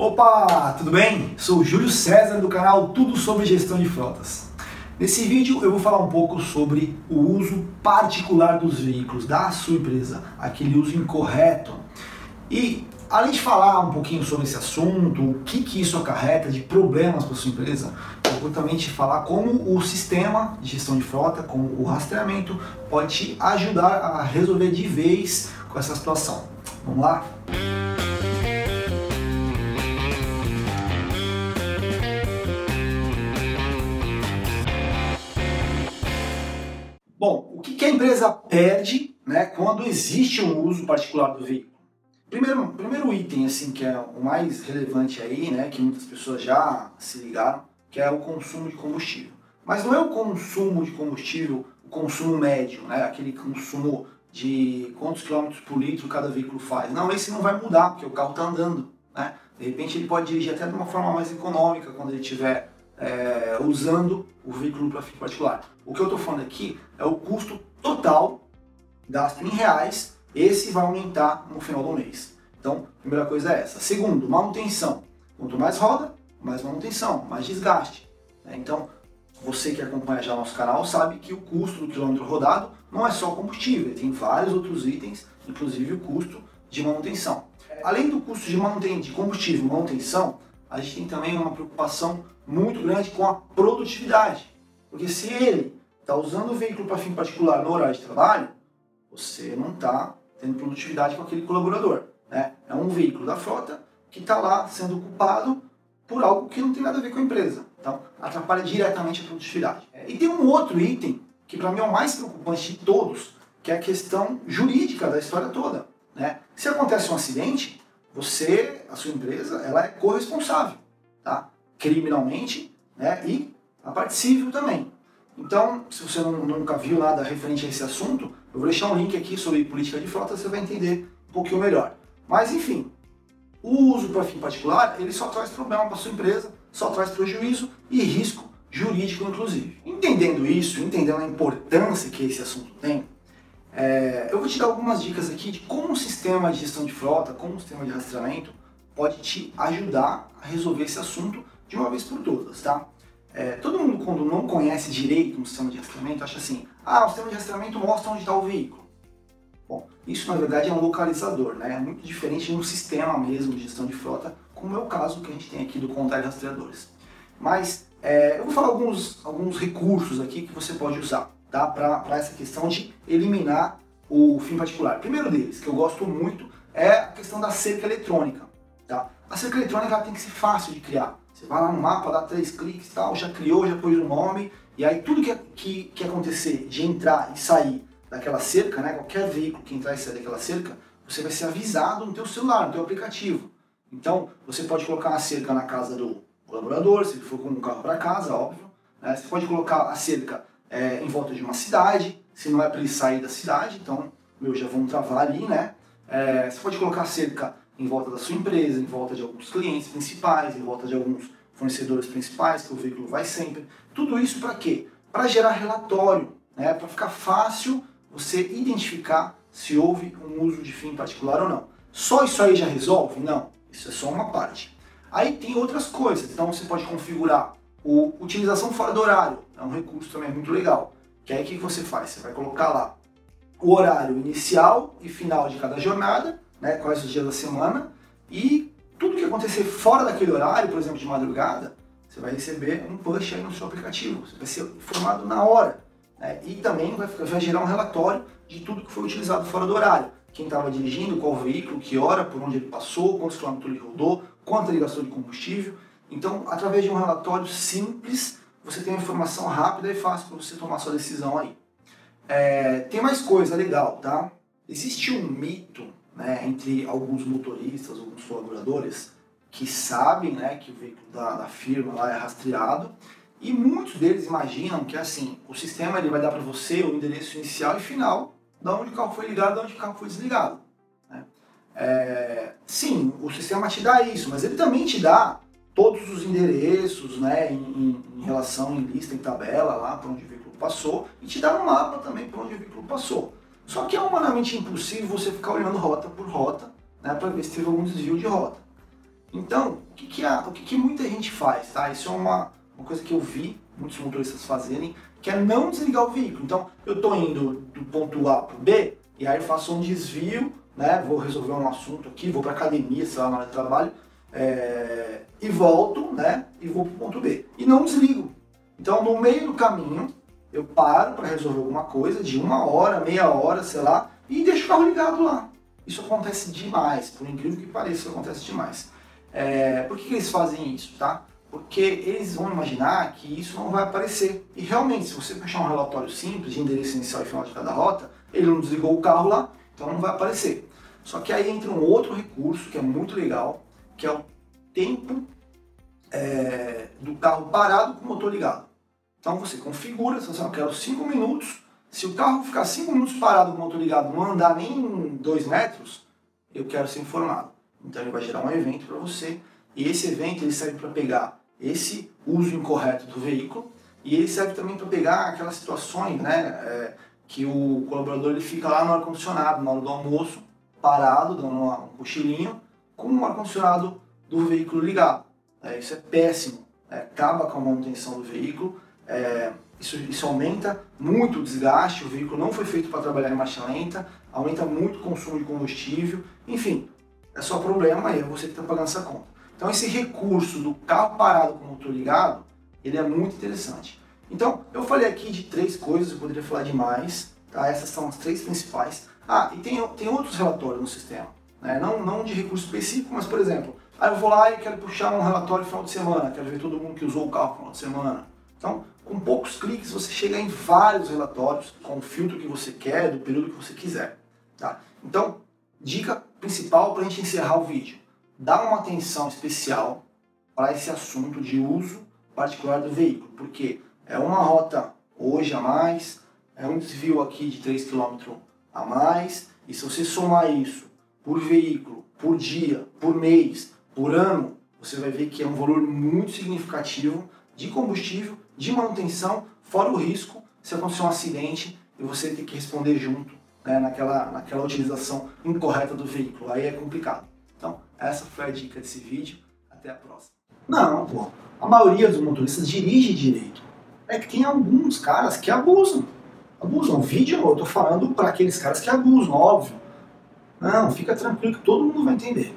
Opa, tudo bem? Sou Júlio César do canal Tudo sobre Gestão de Frotas. Nesse vídeo eu vou falar um pouco sobre o uso particular dos veículos da sua empresa, aquele uso incorreto. E além de falar um pouquinho sobre esse assunto, o que, que isso acarreta de problemas para sua empresa, eu vou também te falar como o sistema de gestão de frota, como o rastreamento, pode te ajudar a resolver de vez com essa situação. Vamos lá? Bom, que a empresa perde né, quando existe um uso particular do veículo? Primeiro, primeiro item, assim, que é o mais relevante aí, né, que muitas pessoas já se ligaram, que é o consumo de combustível. Mas não é o consumo de combustível, o consumo médio, né, aquele consumo de quantos quilômetros por litro cada veículo faz. Não, esse não vai mudar, porque o carro está andando. Né? De repente ele pode dirigir até de uma forma mais econômica quando ele estiver é, usando o veículo para fim particular. O que eu estou falando aqui é o custo total gasto em reais, esse vai aumentar no final do mês. Então, primeira coisa é essa. Segundo, manutenção. Quanto mais roda, mais manutenção, mais desgaste. Né? Então, você que acompanha já nosso canal sabe que o custo do quilômetro rodado não é só combustível, tem vários outros itens, inclusive o custo de manutenção. Além do custo de, manuten de combustível e manutenção, a gente tem também uma preocupação muito grande com a produtividade. Porque se ele está usando o veículo para fim particular no horário de trabalho, você não está tendo produtividade com aquele colaborador. Né? É um veículo da frota que está lá sendo ocupado por algo que não tem nada a ver com a empresa. Então, atrapalha diretamente a produtividade. E tem um outro item, que para mim é o mais preocupante de todos, que é a questão jurídica da história toda. Né? Se acontece um acidente, você, a sua empresa, ela é corresponsável, tá? criminalmente né? e a parte civil também. Então, se você não, nunca viu nada referente a esse assunto, eu vou deixar um link aqui sobre política de frota, você vai entender um pouquinho melhor. Mas, enfim, o uso para fim particular, ele só traz problema para sua empresa, só traz prejuízo e risco jurídico, inclusive. Entendendo isso, entendendo a importância que esse assunto tem, é, eu vou te dar algumas dicas aqui de como o sistema de gestão de frota, como o sistema de rastreamento pode te ajudar a resolver esse assunto de uma vez por todas, tá? É, todo mundo, quando não conhece direito um sistema de rastreamento, acha assim: ah, o sistema de rastreamento mostra onde está o veículo. Bom, isso na verdade é um localizador, né? É muito diferente de um sistema mesmo de gestão de frota, como é o caso que a gente tem aqui do Contar Rastreadores. Mas é, eu vou falar alguns, alguns recursos aqui que você pode usar tá? para essa questão de eliminar o fim particular. Primeiro deles, que eu gosto muito, é a questão da cerca eletrônica. Tá? A cerca eletrônica tem que ser fácil de criar. Você vai lá no mapa, dá três cliques e tal, já criou, já pôs o nome, e aí tudo que, que, que acontecer de entrar e sair daquela cerca, né, qualquer veículo que entrar e sair daquela cerca, você vai ser avisado no teu celular, no teu aplicativo. Então, você pode colocar uma cerca na casa do colaborador, se for com um carro para casa, óbvio. Né? Você pode colocar a cerca é, em volta de uma cidade, se não é para ele sair da cidade, então, meu, já vão travar ali, né? É, você pode colocar a cerca em volta da sua empresa, em volta de alguns clientes principais, em volta de alguns fornecedores principais, que o veículo vai sempre. Tudo isso para quê? Para gerar relatório, né? para ficar fácil você identificar se houve um uso de fim particular ou não. Só isso aí já resolve? Não, isso é só uma parte. Aí tem outras coisas, então você pode configurar o utilização fora do horário, é um recurso também muito legal. Que aí o que você faz? Você vai colocar lá o horário inicial e final de cada jornada, né, quais os dias da semana, e tudo que acontecer fora daquele horário, por exemplo, de madrugada, você vai receber um push aí no seu aplicativo, você vai ser informado na hora. Né, e também vai, vai gerar um relatório de tudo que foi utilizado fora do horário. Quem estava dirigindo, qual veículo, que hora, por onde ele passou, quantos quilômetros ele rodou, quanto ele gastou de combustível. Então, através de um relatório simples, você tem informação rápida e fácil para você tomar sua decisão aí. É, tem mais coisa legal, tá? Existe um mito né, entre alguns motoristas, alguns colaboradores, que sabem né, que o veículo da, da firma lá é rastreado e muitos deles imaginam que assim o sistema ele vai dar para você o endereço inicial e final de onde o carro foi ligado, de onde o carro foi desligado. Né? É, sim, o sistema te dá isso, mas ele também te dá todos os endereços né, em, em relação em lista, em tabela lá para onde o veículo passou e te dá um mapa também para onde o veículo passou. Só que é humanamente impossível você ficar olhando rota por rota né, para ver se teve algum desvio de rota. Então, o que, que, a, o que, que muita gente faz, tá? Isso é uma, uma coisa que eu vi muitos motoristas fazerem, que é não desligar o veículo. Então, eu estou indo do ponto A para o B, e aí eu faço um desvio, né? Vou resolver um assunto aqui, vou para academia, sei lá, na hora de trabalho, é, e volto, né? E vou para o ponto B. E não desligo. Então, no meio do caminho, eu paro para resolver alguma coisa de uma hora, meia hora, sei lá, e deixo o carro ligado lá. Isso acontece demais, por incrível que pareça, acontece demais. É, por que, que eles fazem isso, tá? Porque eles vão imaginar que isso não vai aparecer. E realmente, se você fechar um relatório simples de endereço inicial e final de cada rota, ele não desligou o carro lá, então não vai aparecer. Só que aí entra um outro recurso que é muito legal, que é o tempo é, do carro parado com o motor ligado. Então você configura, você eu quero 5 minutos. Se o carro ficar 5 minutos parado com o motor ligado, não andar nem 2 metros, eu quero ser informado. Então ele vai gerar um evento para você. E esse evento ele serve para pegar esse uso incorreto do veículo e ele serve também para pegar aquelas situações né, é, que o colaborador ele fica lá no ar-condicionado, na hora do almoço, parado, dando um cochilinho, com o ar-condicionado do veículo ligado. É, isso é péssimo, é, acaba com a manutenção do veículo, é, isso, isso aumenta muito o desgaste, o veículo não foi feito para trabalhar em marcha lenta, aumenta muito o consumo de combustível, enfim, é só problema e é você que está pagando essa conta. Então esse recurso do carro parado com o motor ligado, ele é muito interessante. Então, eu falei aqui de três coisas, eu poderia falar de mais, tá? Essas são as três principais. Ah, e tem, tem outros relatórios no sistema, né? não, não de recurso específico, mas por exemplo, aí eu vou lá e quero puxar um relatório final de semana, quero ver todo mundo que usou o carro no final de semana. Então, com poucos cliques você chega em vários relatórios com o filtro que você quer, do período que você quiser. Tá? Então, dica principal para a gente encerrar o vídeo: dá uma atenção especial para esse assunto de uso particular do veículo, porque é uma rota hoje a mais, é um desvio aqui de 3 km a mais, e se você somar isso por veículo, por dia, por mês, por ano, você vai ver que é um valor muito significativo de combustível, de manutenção, fora o risco se acontecer um acidente e você ter que responder junto né, naquela, naquela utilização incorreta do veículo. Aí é complicado. Então, essa foi a dica desse vídeo. Até a próxima. Não, pô. A maioria dos motoristas dirige direito. É que tem alguns caras que abusam. Abusam. O vídeo eu tô falando para aqueles caras que abusam, óbvio. Não, fica tranquilo que todo mundo vai entender.